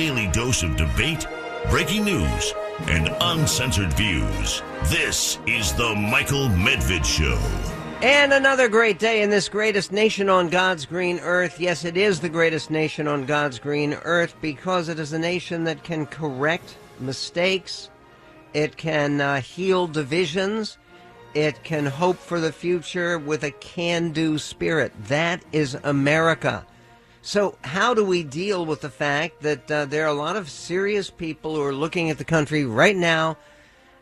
daily dose of debate, breaking news, and uncensored views. This is The Michael Medved Show. And another great day in this greatest nation on God's green earth. Yes, it is the greatest nation on God's green earth because it is a nation that can correct mistakes, it can uh, heal divisions, it can hope for the future with a can do spirit. That is America. So, how do we deal with the fact that uh, there are a lot of serious people who are looking at the country right now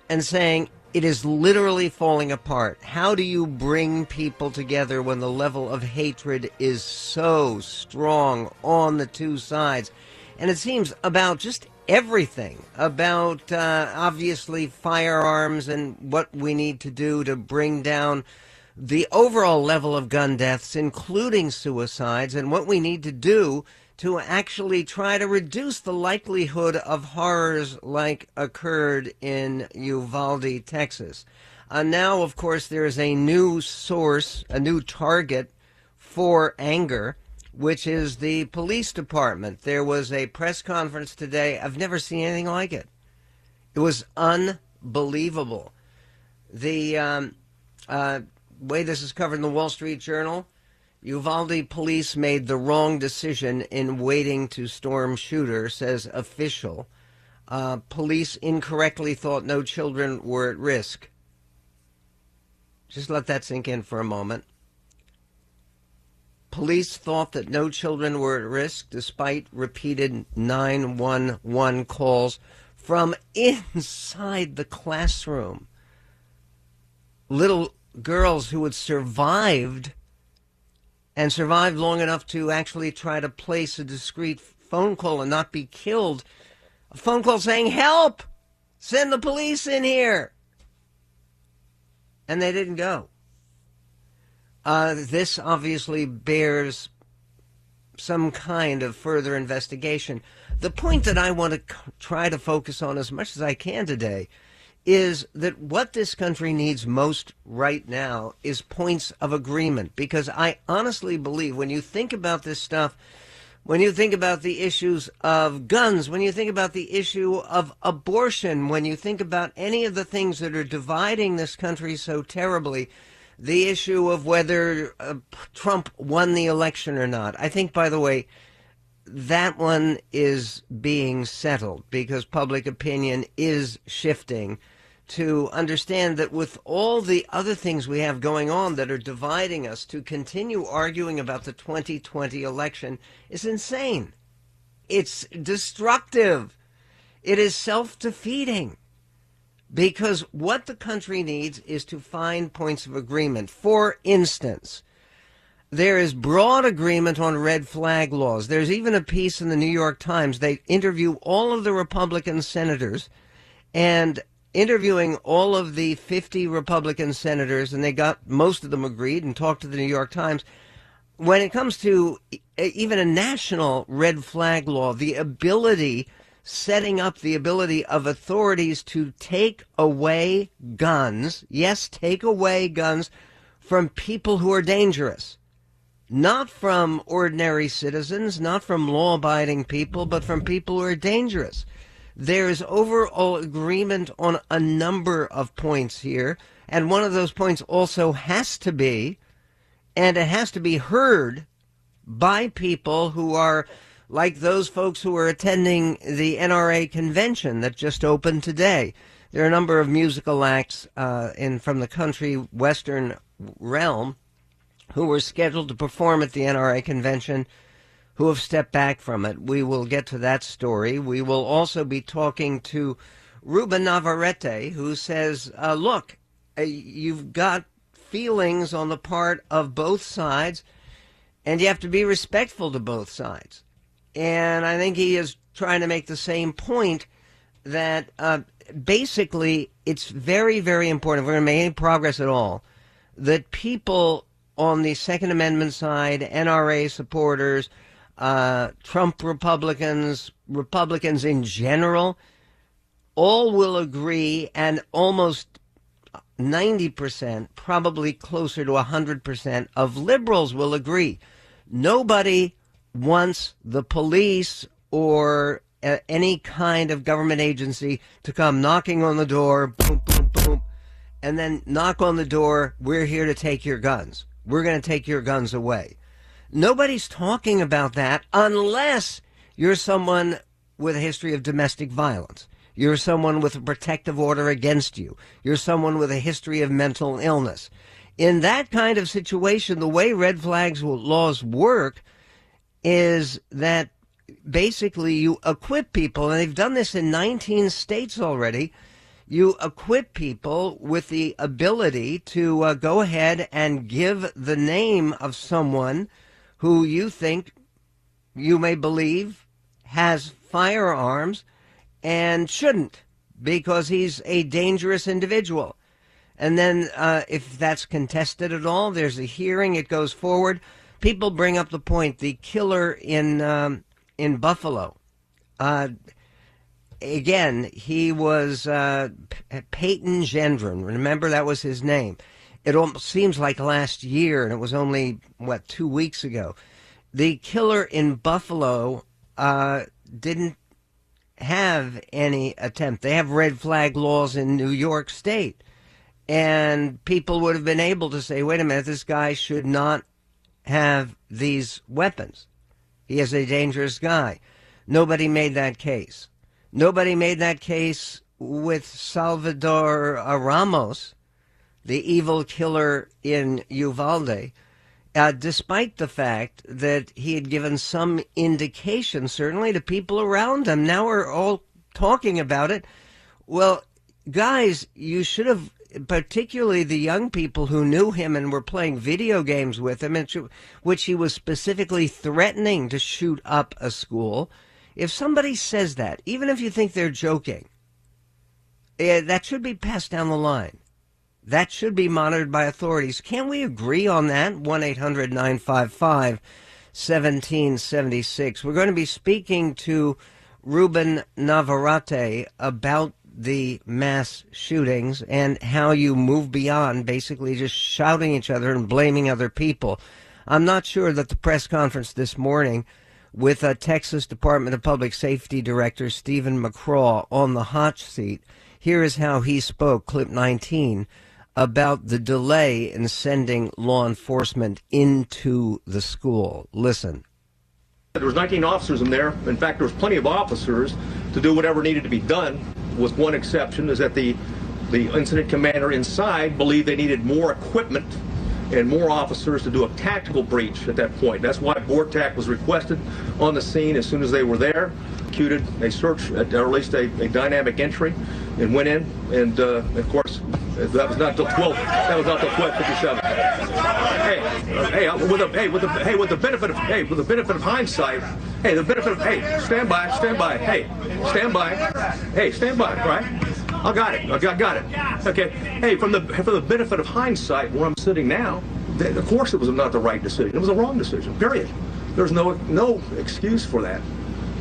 and saying it is literally falling apart? How do you bring people together when the level of hatred is so strong on the two sides? And it seems about just everything about uh, obviously firearms and what we need to do to bring down the overall level of gun deaths, including suicides, and what we need to do to actually try to reduce the likelihood of horrors like occurred in Uvalde, Texas. Uh, now, of course, there is a new source, a new target for anger, which is the police department. There was a press conference today. I've never seen anything like it. It was unbelievable. The um, uh, way this is covered in the Wall Street Journal, Uvalde police made the wrong decision in waiting to storm shooter, says official. Uh, police incorrectly thought no children were at risk. Just let that sink in for a moment. Police thought that no children were at risk despite repeated 911 calls from inside the classroom. Little girls who had survived and survived long enough to actually try to place a discreet phone call and not be killed. A phone call saying, Help! Send the police in here! And they didn't go. Uh, this obviously bears some kind of further investigation. The point that I want to try to focus on as much as I can today is that what this country needs most right now is points of agreement. Because I honestly believe when you think about this stuff, when you think about the issues of guns, when you think about the issue of abortion, when you think about any of the things that are dividing this country so terribly, the issue of whether uh, Trump won the election or not. I think, by the way, that one is being settled because public opinion is shifting to understand that with all the other things we have going on that are dividing us, to continue arguing about the 2020 election is insane. It's destructive. It is self defeating. Because what the country needs is to find points of agreement. For instance, there is broad agreement on red flag laws. There's even a piece in the New York Times. They interview all of the Republican senators and interviewing all of the 50 Republican senators, and they got most of them agreed and talked to the New York Times. When it comes to even a national red flag law, the ability, setting up the ability of authorities to take away guns, yes, take away guns from people who are dangerous. Not from ordinary citizens, not from law abiding people, but from people who are dangerous. There's overall agreement on a number of points here. And one of those points also has to be, and it has to be heard by people who are like those folks who are attending the NRA convention that just opened today. There are a number of musical acts uh, in from the country western realm who were scheduled to perform at the NRA convention who have stepped back from it. We will get to that story. We will also be talking to Ruben Navarrete, who says, uh, look, uh, you've got feelings on the part of both sides, and you have to be respectful to both sides. And I think he is trying to make the same point that uh, basically it's very, very important, if we're going to make any progress at all, that people on the Second Amendment side, NRA supporters, uh, Trump Republicans, Republicans in general, all will agree, and almost 90%, probably closer to 100% of liberals will agree. Nobody wants the police or uh, any kind of government agency to come knocking on the door, boom, boom, boom, and then knock on the door. We're here to take your guns. We're going to take your guns away. Nobody's talking about that unless you're someone with a history of domestic violence. You're someone with a protective order against you. You're someone with a history of mental illness. In that kind of situation, the way red flags laws work is that basically you equip people, and they've done this in 19 states already. You equip people with the ability to uh, go ahead and give the name of someone who you think you may believe has firearms and shouldn't because he's a dangerous individual. And then, uh, if that's contested at all, there's a hearing, it goes forward. People bring up the point the killer in um, in Buffalo. Uh, again, he was uh, Payton Gendron. Remember, that was his name. It almost seems like last year, and it was only, what, two weeks ago. The killer in Buffalo uh, didn't have any attempt. They have red flag laws in New York State. And people would have been able to say, wait a minute, this guy should not have these weapons. He is a dangerous guy. Nobody made that case. Nobody made that case with Salvador Ramos, the evil killer in Uvalde, uh, despite the fact that he had given some indication, certainly to people around him. Now we're all talking about it. Well, guys, you should have particularly the young people who knew him and were playing video games with him, which he was specifically threatening to shoot up a school. If somebody says that, even if you think they're joking, eh, that should be passed down the line. That should be monitored by authorities. Can we agree on that? 1 800 955 1776. We're going to be speaking to Ruben Navarrete about the mass shootings and how you move beyond basically just shouting each other and blaming other people. I'm not sure that the press conference this morning with a Texas Department of Public Safety Director Steven McCraw on the hot seat. Here is how he spoke, clip 19, about the delay in sending law enforcement into the school. Listen. There was 19 officers in there. In fact, there was plenty of officers to do whatever needed to be done with one exception, is that the, the incident commander inside believed they needed more equipment and more officers to do a tactical breach at that point. That's why BORTAC was requested on the scene as soon as they were there. Executed a search, or at least a, a dynamic entry, and went in. And uh, of course, that was not till 12. That was not till 12:57. Hey, uh, hey, with the hey with the hey with the benefit of hey with the benefit of hindsight. Hey, the benefit of hey, stand by, stand by. Hey, stand by. Hey, stand by. Right. I got it. I got, got it. Okay. Hey, from the for the benefit of hindsight, where I'm sitting now, of course it was not the right decision. It was a wrong decision. Period. There's no no excuse for that.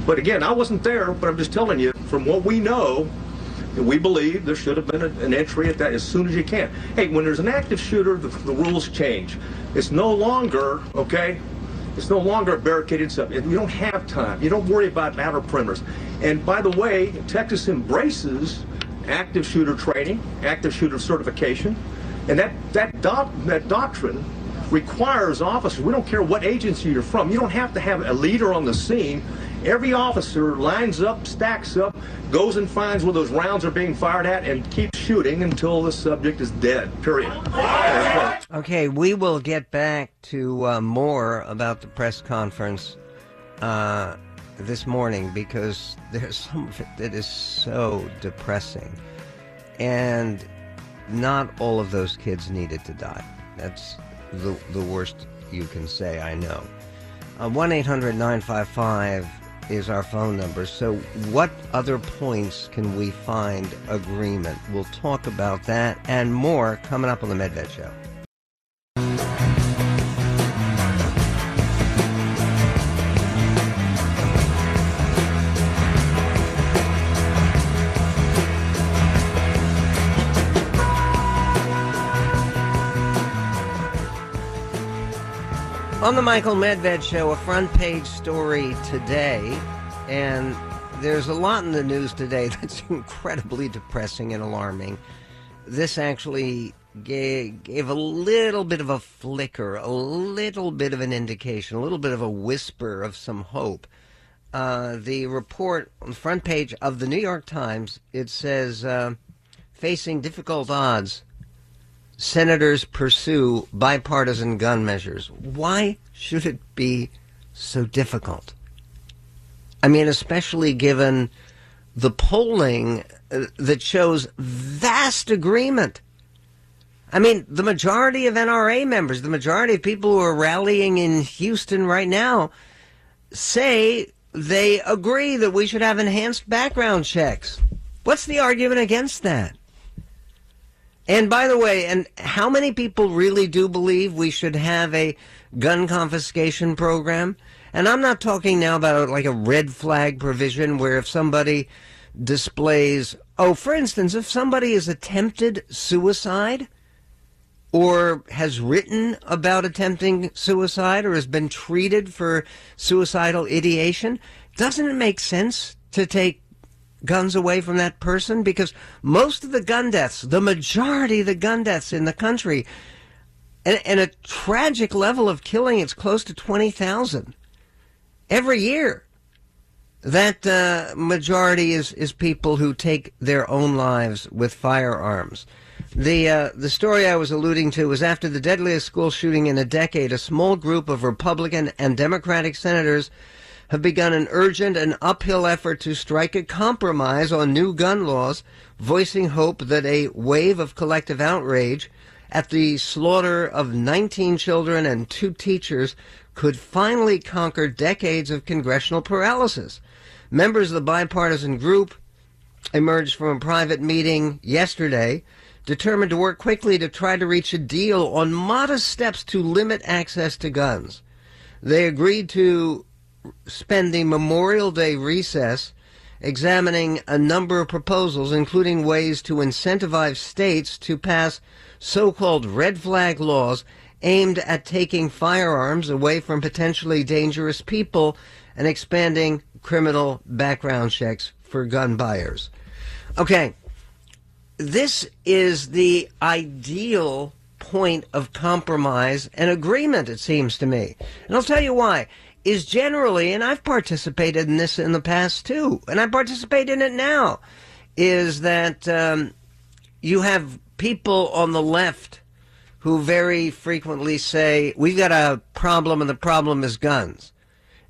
But again, I wasn't there, but I'm just telling you from what we know. We believe there should have been a, an entry at that as soon as you can. Hey, when there's an active shooter, the, the rules change. It's no longer, okay, it's no longer barricaded sub. You don't have time. You don't worry about outer perimeters. And by the way, Texas embraces active shooter training, active shooter certification, and that that doc, that doctrine requires officers. We don't care what agency you're from. You don't have to have a leader on the scene. Every officer lines up, stacks up, goes and finds where those rounds are being fired at, and keeps shooting until the subject is dead. Period. Okay, we will get back to uh, more about the press conference uh, this morning because there's some of it that is so depressing. And not all of those kids needed to die. That's the, the worst you can say, I know. Uh, 1 800 955 is our phone number. So, what other points can we find agreement? We'll talk about that and more coming up on the Medved Show. On the Michael Medved Show, a front page story today, and there's a lot in the news today that's incredibly depressing and alarming. This actually gave, gave a little bit of a flicker, a little bit of an indication, a little bit of a whisper of some hope. Uh, the report on the front page of the New York Times, it says, uh, facing difficult odds, senators pursue bipartisan gun measures. Why should it be so difficult? I mean, especially given the polling uh, that shows vast agreement. I mean, the majority of NRA members, the majority of people who are rallying in Houston right now, say they agree that we should have enhanced background checks. What's the argument against that? And by the way, and how many people really do believe we should have a gun confiscation program? And I'm not talking now about like a red flag provision where if somebody displays, oh, for instance, if somebody has attempted suicide or has written about attempting suicide or has been treated for suicidal ideation, doesn't it make sense to take guns away from that person? Because most of the gun deaths, the majority of the gun deaths in the country, and, and a tragic level of killing, it's close to 20,000 every year. That uh, majority is, is people who take their own lives with firearms. The uh, the story I was alluding to was after the deadliest school shooting in a decade, a small group of Republican and Democratic senators have begun an urgent and uphill effort to strike a compromise on new gun laws, voicing hope that a wave of collective outrage at the slaughter of 19 children and two teachers could finally conquer decades of congressional paralysis. Members of the bipartisan group emerged from a private meeting yesterday determined to work quickly to try to reach a deal on modest steps to limit access to guns. They agreed to spend the Memorial Day recess examining a number of proposals, including ways to incentivize states to pass so called red flag laws aimed at taking firearms away from potentially dangerous people and expanding criminal background checks for gun buyers. Okay, this is the ideal point of compromise and agreement, it seems to me. And I'll tell you why. Is generally, and I've participated in this in the past too, and I participate in it now, is that um, you have people on the left who very frequently say, We've got a problem, and the problem is guns.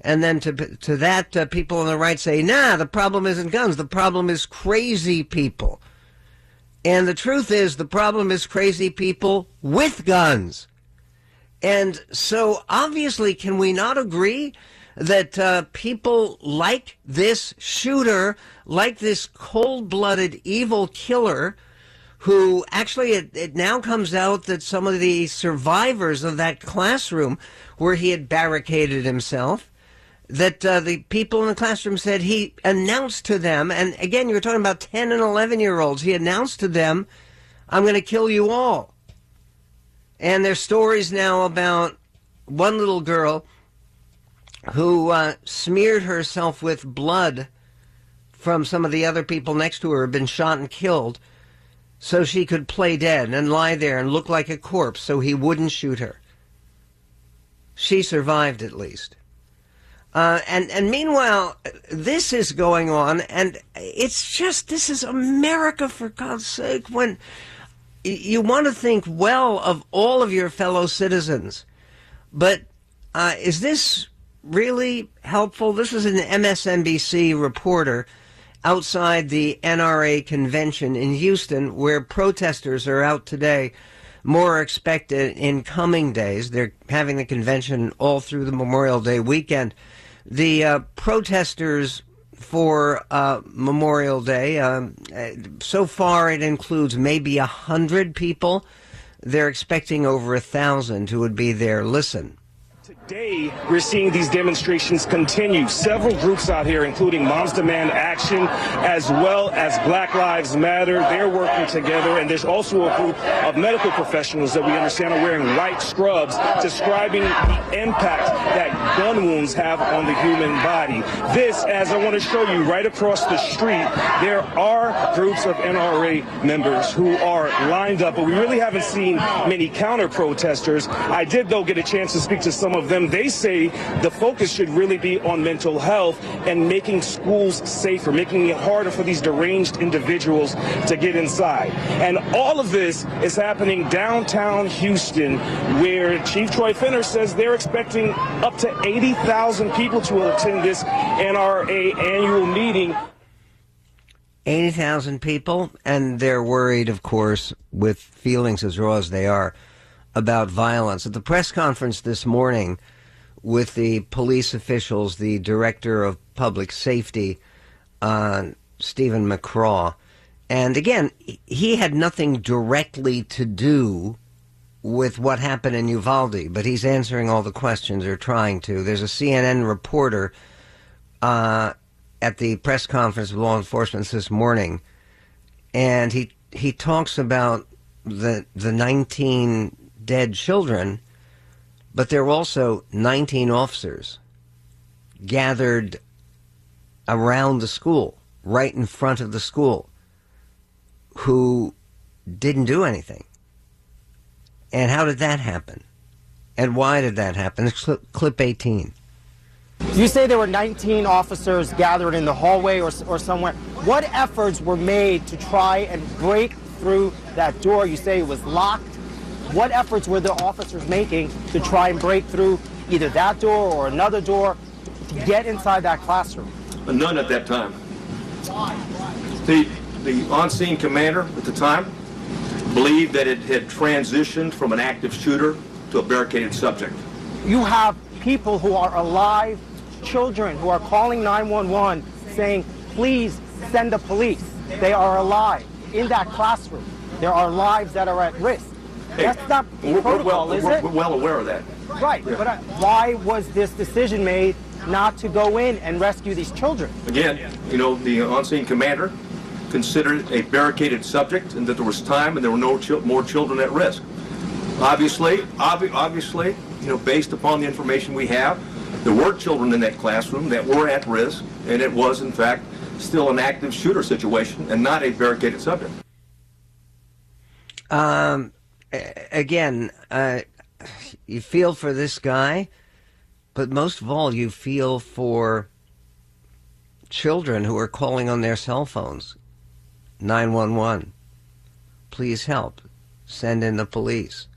And then to, to that, uh, people on the right say, Nah, the problem isn't guns, the problem is crazy people. And the truth is, the problem is crazy people with guns. And so, obviously, can we not agree that uh, people like this shooter, like this cold blooded evil killer, who actually it, it, now comes out that some of the survivors of that classroom where he had barricaded himself that uh, the people in the classroom said he announced to them and again you were talking about 10 and 11 year olds he announced to them i'm going to kill you all and there's stories now about one little girl who uh, smeared herself with blood from some of the other people next to her had been shot and killed so she could play dead and lie there and look like a corpse so he wouldn't shoot her. She survived at least. Uh, and and meanwhile, this is going on, and it's just this is America for God's sake. When you want to think well of all of your fellow citizens, but uh, is this really helpful? This is an MSNBC reporter outside the NRA convention in Houston, where protesters are out today. More expected in coming days. They're having the convention all through the Memorial Day weekend. The uh, protesters for uh, Memorial Day, um, so far it includes maybe a hundred people. They're expecting over a thousand who would be there. Listen. Today, we're seeing these demonstrations continue. Several groups out here, including Moms Demand Action, as well as Black Lives Matter, they're working together. And there's also a group of medical professionals that we understand are wearing white scrubs, describing the impact that gun wounds have on the human body. This, as I want to show you right across the street, there are groups of NRA members who are lined up, but we really haven't seen many counter protesters. I did, though, get a chance to speak to some of them, they say the focus should really be on mental health and making schools safer, making it harder for these deranged individuals to get inside. And all of this is happening downtown Houston, where Chief Troy Finner says they're expecting up to 80,000 people to attend this NRA annual meeting. 80,000 people, and they're worried, of course, with feelings as raw as they are about violence. At the press conference this morning with the police officials, the director of public safety, uh, Steven McCraw, and again, he had nothing directly to do with what happened in Uvalde, but he's answering all the questions or trying to. There's a CNN reporter uh, at the press conference with law enforcement this morning, and he he talks about the the 19 dead children, but there were also 19 officers gathered around the school, right in front of the school, who didn't do anything. And how did that happen? And why did that happen? clip 18. You say there were 19 officers gathered in the hallway or, or somewhere. What efforts were made to try and break through that door? You say it was locked. What efforts were the officers making to try and break through either that door or another door to get inside that classroom? None at that time. The, the on-scene commander at the time believed that it had transitioned from an active shooter to a barricaded subject. You have people who are alive, children who are calling 911 saying, please send the police. They are alive in that classroom. There are lives that are at risk. Hey, That's not we're, protocol, well, is we're, it? We're well aware of that. Right, yeah. but uh, why was this decision made not to go in and rescue these children? Again, you know, the on-scene commander considered a barricaded subject and that there was time and there were no ch more children at risk. Obviously, ob obviously, you know, based upon the information we have, there were children in that classroom that were at risk, and it was, in fact, still an active shooter situation and not a barricaded subject. Um, again, uh, you feel for this guy, but most of all, you feel for children who are calling on their cell phones 911. Please help. Send in the police.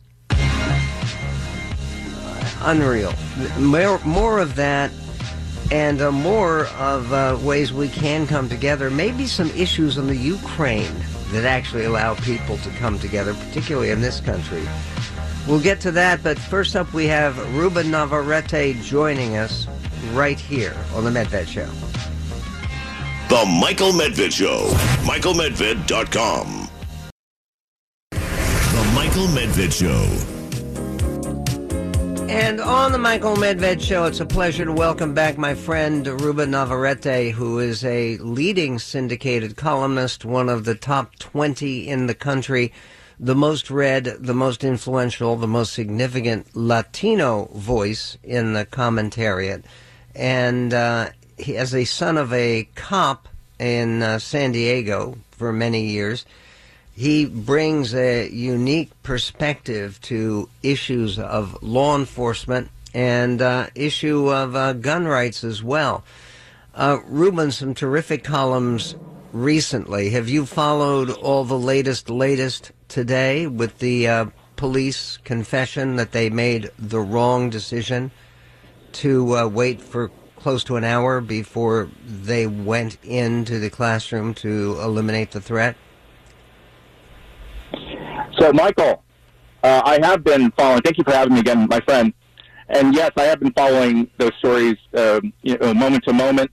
Unreal. More, more of that and uh, more of uh, ways we can come together. Maybe some issues in the Ukraine that actually allow people to come together, particularly in this country. We'll get to that, but first up we have Ruben Navarrete joining us right here on The Medved Show. The Michael Medved Show. MichaelMedved.com. The Michael Medved Show. And on the Michael Medved Show, it's a pleasure to welcome back my friend Ruben Navarrete, who is a leading syndicated columnist, one of the top 20 in the country, the most read, the most influential, the most significant Latino voice in the commentariat. And uh, he, as a son of a cop in uh, San Diego for many years, he brings a unique perspective to issues of law enforcement and uh, issue of uh, gun rights as well. Uh, Ruben, some terrific columns recently. Have you followed all the latest, latest today with the uh, police confession that they made the wrong decision to uh, wait for close to an hour before they went into the classroom to eliminate the threat? So, Michael, uh, I have been following. Thank you for having me again, my friend. And yes, I have been following those stories, uh, you know, moment to moment.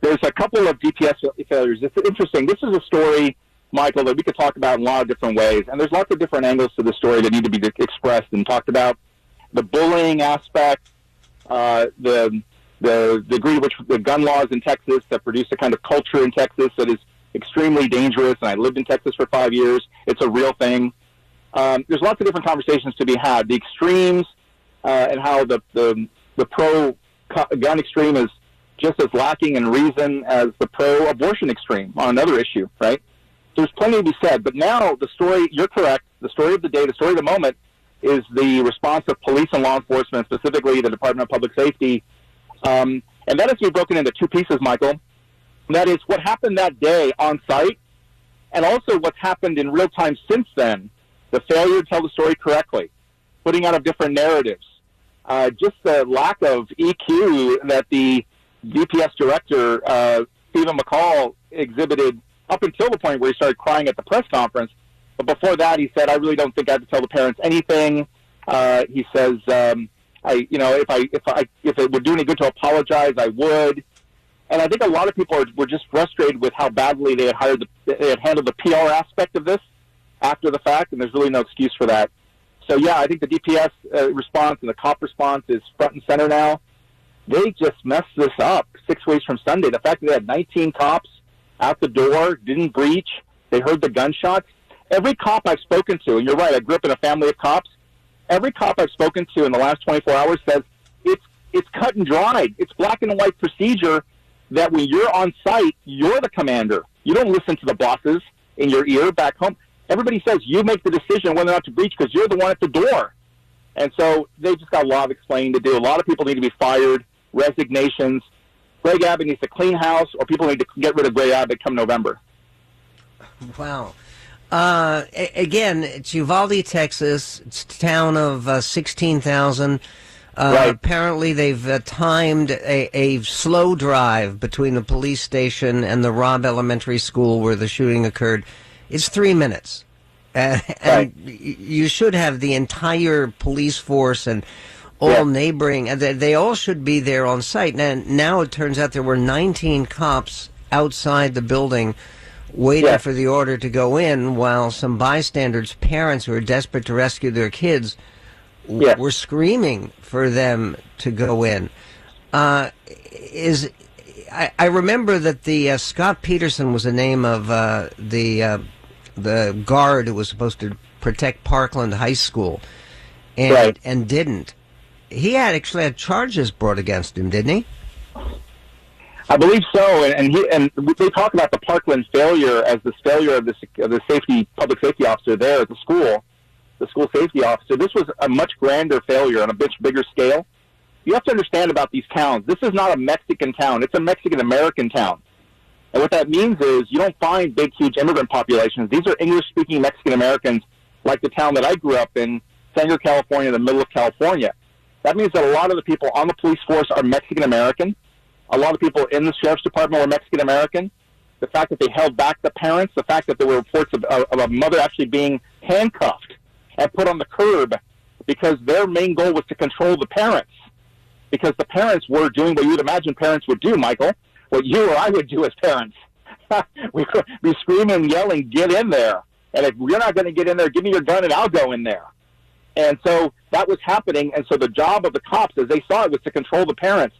There's a couple of DPS failures. It's interesting. This is a story, Michael, that we could talk about in a lot of different ways, and there's lots of different angles to the story that need to be expressed and talked about. The bullying aspect, uh, the the degree which the gun laws in Texas have produced a kind of culture in Texas that is extremely dangerous. And I lived in Texas for five years. It's a real thing. Um, there's lots of different conversations to be had. The extremes uh, and how the the, the pro gun extreme is just as lacking in reason as the pro abortion extreme on another issue, right? There's plenty to be said. But now the story, you're correct. The story of the day, the story of the moment is the response of police and law enforcement, specifically the Department of Public Safety. Um, and that has to be broken into two pieces, Michael. That is what happened that day on site, and also what's happened in real time since then. The failure to tell the story correctly, putting out of different narratives, uh, just the lack of EQ that the DPS director, uh, Stephen McCall, exhibited up until the point where he started crying at the press conference. But before that, he said, "I really don't think I have to tell the parents anything." Uh, he says, um, "I, you know, if I if I if it would do any good to apologize, I would." And I think a lot of people are, were just frustrated with how badly they had hired the, they had handled the PR aspect of this after the fact, and there's really no excuse for that. So yeah, I think the DPS uh, response and the cop response is front and center now. They just messed this up six weeks from Sunday. The fact that they had 19 cops out the door, didn't breach, they heard the gunshots. Every cop I've spoken to, and you're right, I grew up in a family of cops. Every cop I've spoken to in the last 24 hours says it's it's cut and dried. It's black and white procedure that when you're on site, you're the commander. You don't listen to the bosses in your ear back home. Everybody says you make the decision whether or not to breach because you're the one at the door. And so they just got a lot of explaining to do. A lot of people need to be fired, resignations. Greg Abbott needs to clean house, or people need to get rid of Greg Abbott come November. Wow. Uh, again, it's Uvalde, Texas. It's a town of uh, 16,000. Uh, right. Apparently, they've uh, timed a, a, slow drive between the police station and the Robb Elementary School where the shooting occurred. It's three minutes. Uh, and right. you should have the entire police force and all yeah. neighboring, they, all should be there on site. And now it turns out there were 19 cops outside the building waiting yeah. for the order to go in while some bystanders, parents who are desperate to rescue their kids, yeah. were screaming for them to go in. Uh, is I, I, remember that the uh, Scot Peterson was the name of uh, the uh, the guard who was supposed to protect Parkland High School, and right. and didn't. He had actually had charges brought against him, didn't he? I believe so, and, and he and they talk about the Parkland failure as the failure of the of the safety public safety officer there at the school the school safety officer. This was a much grander failure on a much bigger scale. You have to understand about these towns. This is not a Mexican town. It's a Mexican American town. And what that means is you don't find big, huge immigrant populations. These are English speaking Mexican Americans like the town that I grew up in, Sanger, California, the middle of California. That means that a lot of the people on the police force are Mexican American. A lot of people in the sheriff's department were Mexican American. The fact that they held back the parents, the fact that there were reports of, of a mother actually being handcuffed and put on the curb because their main goal was to control the parents. Because the parents were doing what you'd imagine parents would do, Michael, what you or I would do as parents. we would be screaming yelling, get in there. And if you're not going to get in there, give me your gun and I'll go in there. And so that was happening. And so the job of the cops, as they saw it, was to control the parents.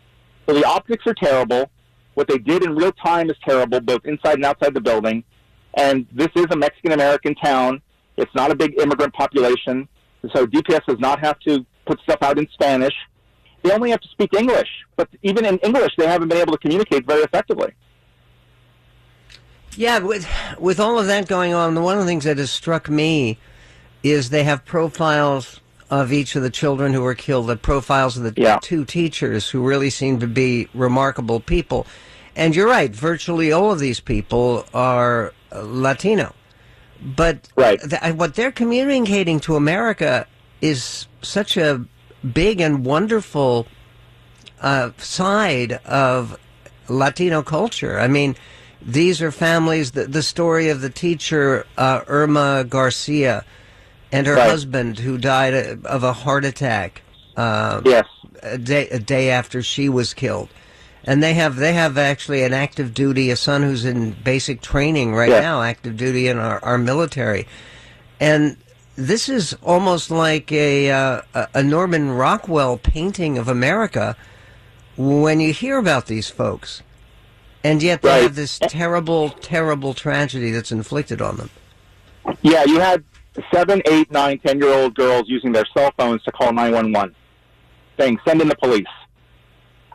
So the optics are terrible. What they did in real time is terrible, both inside and outside the building. And this is a Mexican American town. It's not a big immigrant population, so DPS does not have to put stuff out in Spanish. They only have to speak English, but even in English, they haven't been able to communicate very effectively. Yeah, with with all of that going on, one of the things that has struck me is they have profiles of each of the children who were killed, the profiles of the yeah. two teachers who really seem to be remarkable people. And you're right, virtually all of these people are uh, Latino. But right. th- what they're communicating to America is such a big and wonderful uh, side of Latino culture. I mean, these are families. The, the story of the teacher uh, Irma Garcia and her right. husband who died of a heart attack. Uh, yes, a day a day after she was killed and they have they have actually an active duty a son who's in basic training right now active duty in our, our military and this is almost like a, uh, a Norman Rockwell painting of America when you hear about these folks. And yet they Right. have this terrible, terrible tragedy that's inflicted on them. Yeah, you had seven, eight, nine, ten year old girls using their cell phones to call 911, saying, send in the police,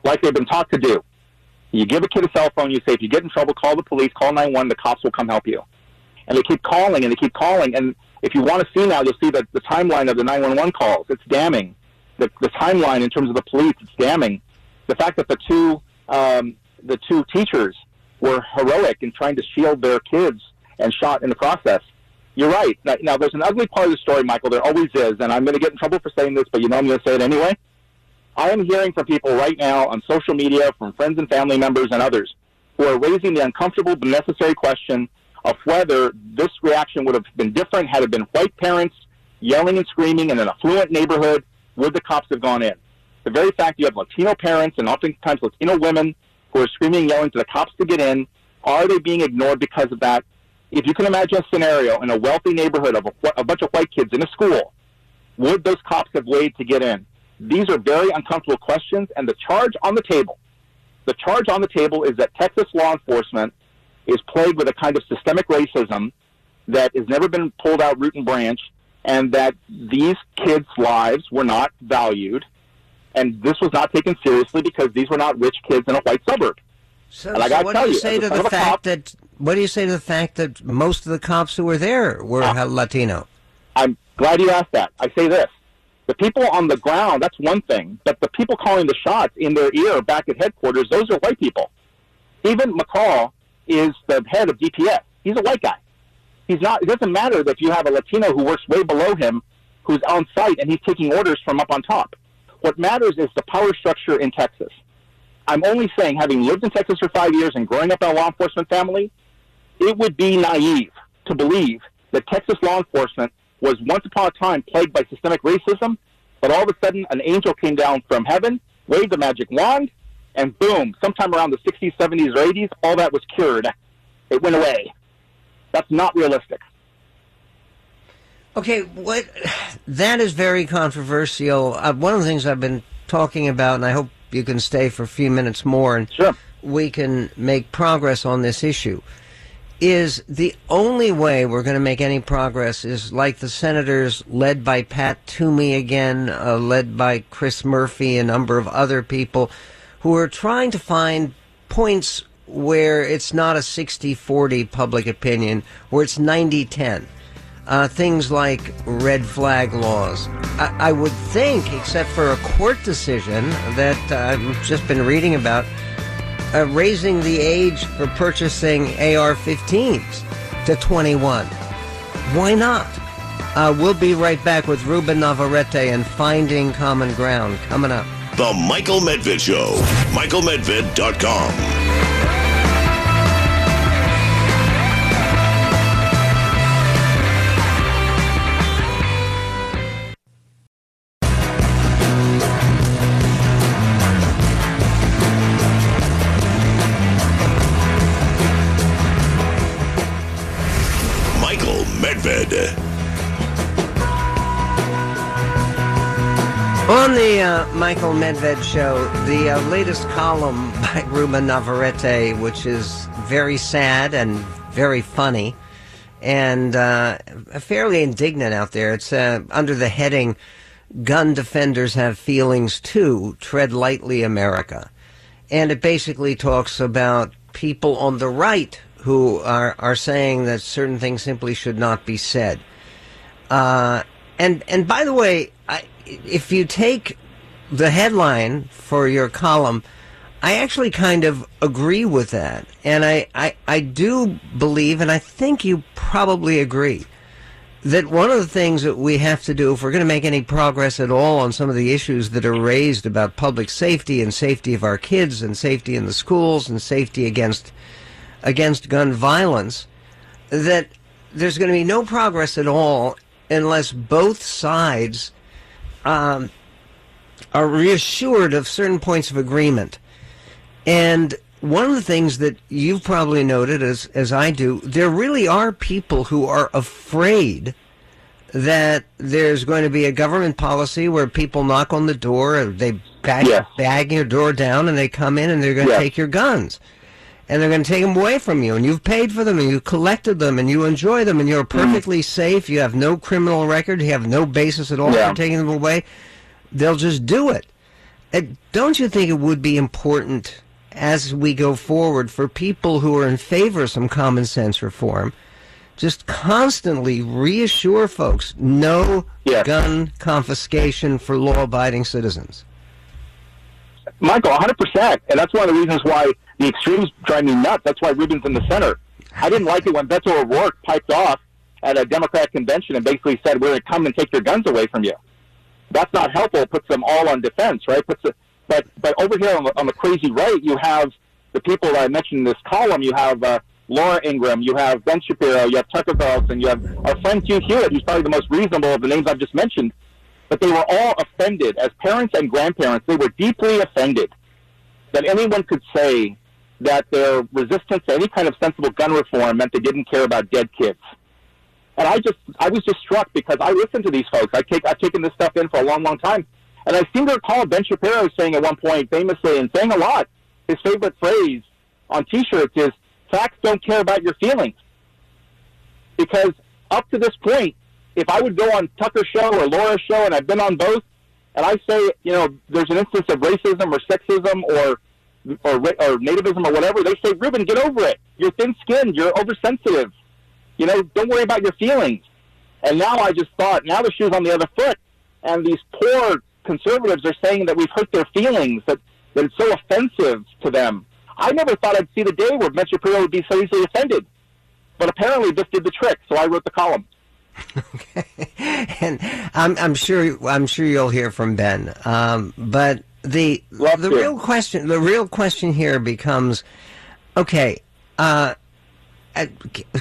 like they've been taught to do. You give a kid a cell phone, you say, if you get in trouble, call the police, call 911, the cops will come help you. And they keep calling and they keep calling. And if you want to see now, you'll see that the timeline of the 911 calls, it's damning. The, the timeline in terms of the police, it's damning. The fact that the two, um, the two teachers were heroic in trying to shield their kids and shot in the process. You're right. Now, now, there's an ugly part of the story, Michael. There always is, and I'm going to get in trouble for saying this, but you know I'm going to say it anyway. I am hearing from people right now on social media, from friends and family members and others, who are raising the uncomfortable but necessary question of whether this reaction would have been different had it been white parents yelling and screaming in an affluent neighborhood. Would the cops have gone in? The very fact you have Latino parents and oftentimes Latino women who are screaming and yelling to the cops to get in, are they being ignored because of that? If you can imagine a scenario in a wealthy neighborhood of a, a bunch of white kids in a school, would those cops have waited to get in? These are very uncomfortable questions, and the charge on the table, the charge on the table is that Texas law enforcement is plagued with a kind of systemic racism that has never been pulled out root and branch, and that these kids' lives were not valued, and this was not taken seriously because these were not rich kids in a white suburb. So, And I so tell do you say to the fact cop- that what do you say to the fact that most of the cops who were there were Ah. Latino? I'm glad you asked that. I say this. The people on the ground, that's one thing, but the people calling the shots in their ear back at headquarters, those are white people. Even McCall is the head of DPS. He's a white guy. He's not, it doesn't matter that you have a Latino who works way below him who's on site and he's taking orders from up on top. What matters is the power structure in Texas. I'm only saying, having lived in Texas for five years and growing up in a law enforcement family, it would be naive to believe that Texas law enforcement was once upon a time plagued by systemic racism, but all of a sudden an angel came down from heaven, waved a magic wand, and boom, sometime around the 60s, 70s, or 80s, all that was cured. It went away. That's not realistic. Okay, what that is very controversial. Uh, one of the things I've been talking about, and I hope you can stay for a few minutes more, and Sure. we can make progress on this issue. Is the only way we're going to make any progress is like the senators led by Pat Toomey again, uh, led by Chris Murphy, a number of other people who are trying to find points where it's not a 60 40 public opinion, where it's 90 10 uh, things like red flag laws. I, I would think, except for a court decision that uh, I've just been reading about, uh, raising the age for purchasing AR-15s to 21. Why not? Uh, we'll be right back with Ruben Navarrete and Finding Common Ground coming up. The Michael Medved Show. MichaelMedved.com. On the uh, Michael Medved show, the uh, latest column by Ruben Navarrete, which is very sad and very funny, and uh, fairly indignant out there. It's uh, under the heading "Gun Defenders Have Feelings Too." Tread lightly, America, and it basically talks about people on the right who are are saying that certain things simply should not be said. Uh, and and by the way, if you take the headline for your column, I actually kind of agree with that, and I, I I do believe, and I think you probably agree that one of the things that we have to do if we're going to make any progress at all on some of the issues that are raised about public safety and safety of our kids and safety in the schools and safety against against gun violence that there's going to be no progress at all unless both sides um, are reassured of certain points of agreement. And one of the things that you've probably noted, as as I do, there really are people who are afraid that there's going to be a government policy where people knock on the door, they bag, bag your door down, and they come in and they're going to take your guns. And they're going to take them away from you, and you've paid for them, and you collected them, and you enjoy them, and you're perfectly safe. You have no criminal record. You have no basis at all Yeah. for taking them away. They'll just do it. Uh, don't you think it would be important as we go forward for people who are in favor of some common sense reform, just constantly reassure folks no gun confiscation for law abiding citizens? Michael, 100%. And that's one of the reasons why the extremes drive me nuts. That's why Ruben's in the center. I didn't like it when Beto O'Rourke piped off at a Democratic convention and basically said, we're going to come and take your guns away from you. That's not helpful. It puts them all on defense, right? Puts but, but over here on the, on the crazy right, you have the people that I mentioned in this column. You have uh, Laura Ingraham, you have Ben Shapiro, you have Tucker Carlson, you have our friend Hugh Hewitt, who's probably the most reasonable of the names I've just mentioned. But they were all offended. As parents and grandparents, they were deeply offended that anyone could say that their resistance to any kind of sensible gun reform meant they didn't care about dead kids. And I just, I was just struck because I listen to these folks. I take, I've taken this stuff in for a long, long time. And I seem to recall Ben Shapiro saying at one point famously and saying a lot, his favorite phrase on t-shirts is, facts don't care about your feelings. Because up to this point, if I would go on Tucker's show or Laura's show, and I've been on both, and I say, you know, there's an instance of racism or sexism or or, or nativism or whatever, they say, Ruben, get over it. You're thin-skinned. You're oversensitive. You know, don't worry about your feelings. And now I just thought, now the shoe's on the other foot, and these poor conservatives are saying that we've hurt their feelings, that, that it's so offensive to them. I never thought I'd see the day where Ben Shapiro would be so easily offended. But apparently this did the trick, so I wrote the column. Okay, and I'm, I'm sure I'm sure you'll hear from Ben. Um, but the Love the to. real question the real question here becomes, okay, uh, uh,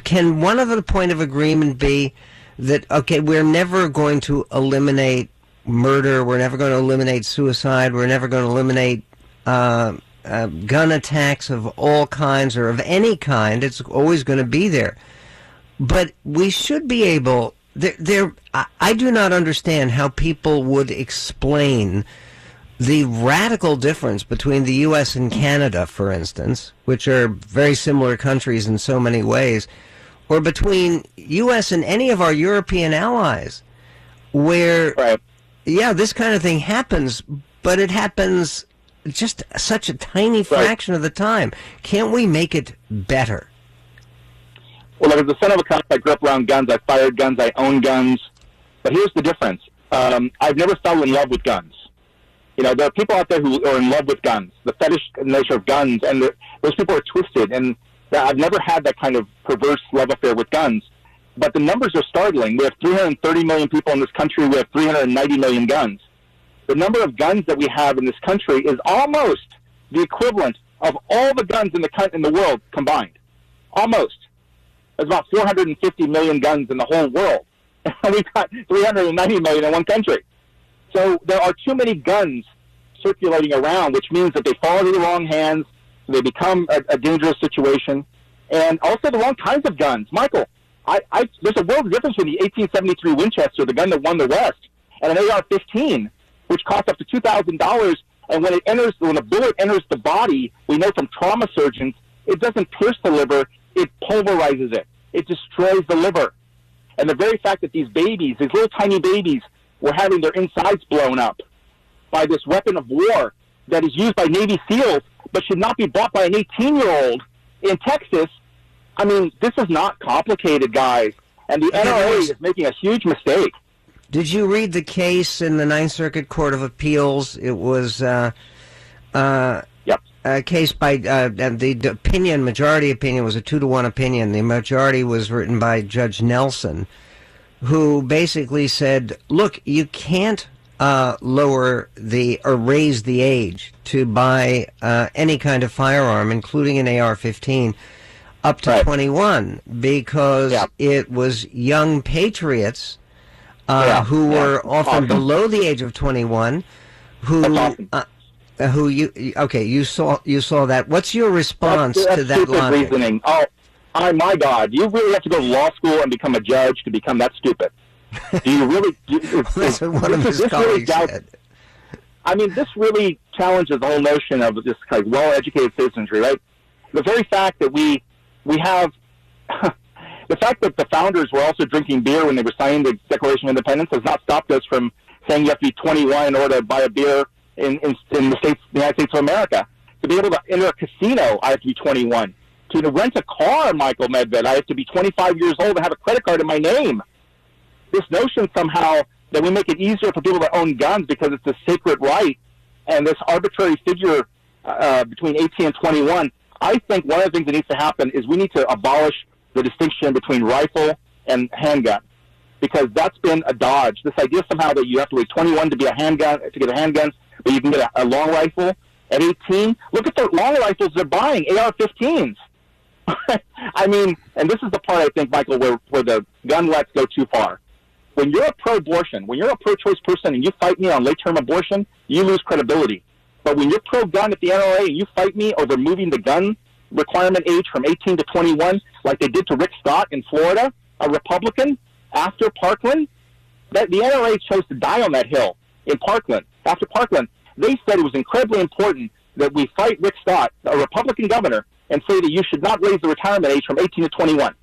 can one of the point of agreement be that okay we're never going to eliminate murder, we're never going to eliminate suicide, we're never going to eliminate uh, uh, gun attacks of all kinds or of any kind. It's always going to be there but we should be able there, there I, I do not understand how people would explain the radical difference between the US and Canada for instance which are very similar countries in so many ways or between US and any of our European allies where Right. yeah this kind of thing happens but it happens just such a tiny fraction of the time can't we make it better Well, as a son of a cop, I grew up around guns. I fired guns. I own guns. But here's the difference. Um, I've never fell in love with guns. You know, there are people out there who are in love with guns, the fetish nature of guns, and those people are twisted. And I've never had that kind of perverse love affair with guns. But the numbers are startling. We have 330 million people in this country. We have 390 million guns. The number of guns that we have in this country is almost the equivalent of all the guns in the in the world combined. Almost. There's about 450 million guns in the whole world. And we've got 390 million in one country. So there are too many guns circulating around, which means that they fall into the wrong hands, they become a, a dangerous situation, and also the wrong kinds of guns. Michael, I, I, there's a world difference between the 1873 Winchester, the gun that won the West, and an AR-15, which costs up to two thousand dollars. And when it enters, when a bullet enters the body, we know from trauma surgeons, it doesn't pierce the liver; it pulverizes it. It destroys the liver. And the very fact that these babies, these little tiny babies, were having their insides blown up by this weapon of war that is used by Navy SEALs, but should not be bought by an 18 year old in Texas. I mean, this is not complicated, guys. And the NRA is making a huge mistake. Did you read the case in the Ninth Circuit Court of Appeals? It was uh, uh, Yep. a case by uh, and the opinion, majority opinion was a two to one opinion. The majority was written by Judge Nelson, who basically said, "Look, you can't uh, lower the or raise the age to buy uh, any kind of firearm, including an AR-15." Up to Right. 21 because Yeah. it was young patriots uh, Yeah, who yeah. were often Awesome. below the age of 21 who awesome. uh, who you okay you saw you saw that what's your response that's, that's to that logic reasoning. Oh, I, my God, you really have to go to law school and become a judge to become that stupid. Do you really? Do, That's what one of his colleagues really said. I mean, this really challenges the whole notion of this kind of well-educated citizenry, right? The very fact that we we have the fact that the founders were also drinking beer when they were signing the Declaration of Independence has not stopped us from saying you have to be 21 in order to buy a beer in, in, in the states, the United States of America. To be able to enter a casino, I have to be 21. To, rent a car, Michael Medved, I have to be 25 years old and have a credit card in my name. This notion somehow that we make it easier for people to own guns because it's a sacred right, and this arbitrary figure uh, between 18 and 21. I think one of the things that needs to happen is we need to abolish the distinction between rifle and handgun because that's been a dodge. This idea somehow that you have to wait 21 to be a handgun to get a handgun, but you can get a, a long rifle at 18. Look at the long rifles they're buying, AR-15s. I mean, and this is the part I think, Michael, where, where the gun lets go too far. When you're a pro-abortion, when you're a pro-choice person and you fight me on late-term abortion, you lose credibility. But when you're pro-gun at the NRA and you fight me over moving the gun requirement age from 18 to 21, like they did to Rick Scott in Florida, a Republican, after Parkland, that the NRA chose to die on that hill in Parkland. After Parkland, they said it was incredibly important that we fight Rick Scott, a Republican governor, and say that you should not raise the retirement age from 18 to 21.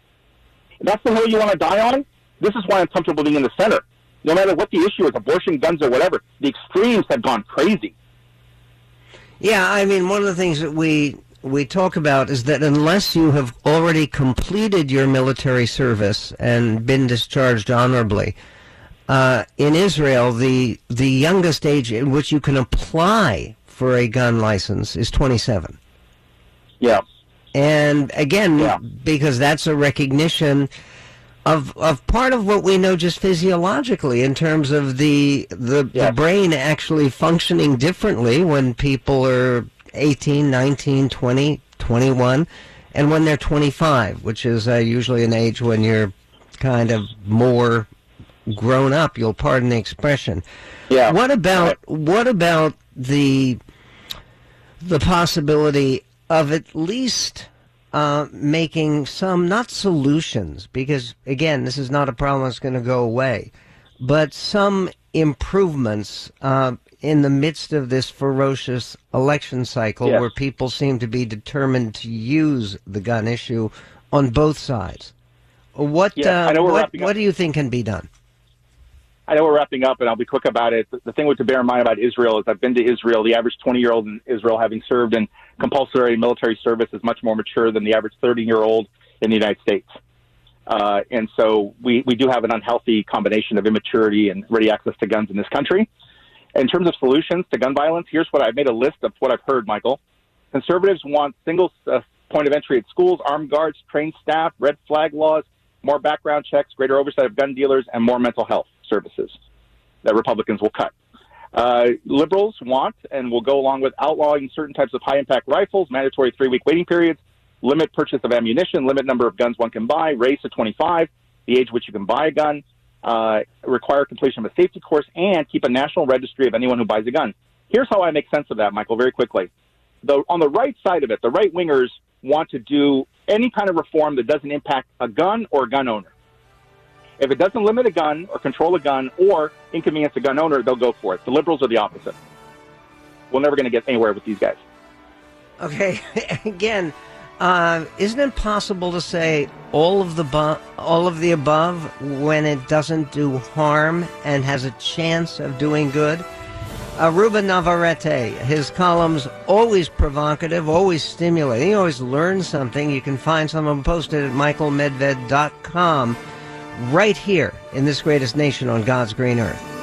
And that's the hill you want to die on? This is why I'm comfortable being in the center. No matter what the issue is, abortion, guns, or whatever, the extremes have gone crazy. Yeah, I mean, one of the things that we we talk about is that unless you have already completed your military service and been discharged honorably, uh, in Israel, the the youngest age in which you can apply for a gun license is 27. Yeah. And again, yeah. because that's a recognition of of part of what we know just physiologically in terms of the the, yes. the brain actually functioning differently when people are 18, 19, 20, 21, and when they're 25, which is uh, usually an age when you're kind of more grown up. You'll pardon the expression. Yeah. What about what about the the possibility of at least uh, making some not solutions because again this is not a problem that's going to go away, but some improvements uh, in the midst of this ferocious election cycle yes. where people seem to be determined to use the gun issue on both sides. What yes, uh, what, what do you think can be done? I know we're wrapping up, and I'll be quick about it. The thing to bear in mind about Israel is I've been to Israel. The average 20 year old in Israel, having served in compulsory military service, is much more mature than the average 30 year old in the United States. Uh, and so we, we do have an unhealthy combination of immaturity and ready access to guns in this country. In terms of solutions to gun violence, here's what I've made a list of what I've heard, Michael. Conservatives want single uh, point of entry at schools, armed guards, trained staff, red flag laws, more background checks, greater oversight of gun dealers, and more mental health services that Republicans will cut. Uh, liberals want and will go along with outlawing certain types of high impact rifles, mandatory three week waiting periods, limit purchase of ammunition, limit number of guns one can buy, raise to 25, the age which you can buy a gun, uh, require completion of a safety course, and keep a national registry of anyone who buys a gun. Here's how I make sense of that, Michael, very quickly. The, on the right side of it, the right wingers want to do any kind of reform that doesn't impact a gun or a gun owner. If it doesn't limit a gun or control a gun or inconvenience a gun owner, they'll go for it. The liberals are the opposite. We're never going to get anywhere with these guys. Okay, again, uh, isn't it possible to say all of the bu- all of the above when it doesn't do harm and has a chance of doing good? Uh, Ruben Navarrete, his columns always provocative, always stimulating. You always learn something. You can find some of them posted at michaelmedved.com right here in this greatest nation on God's green earth.